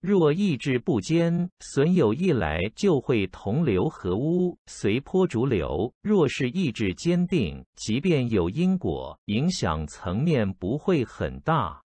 若意志不坚损友一来就会同流合污随波逐流。若是意志坚定即便有因果影响层面不会很大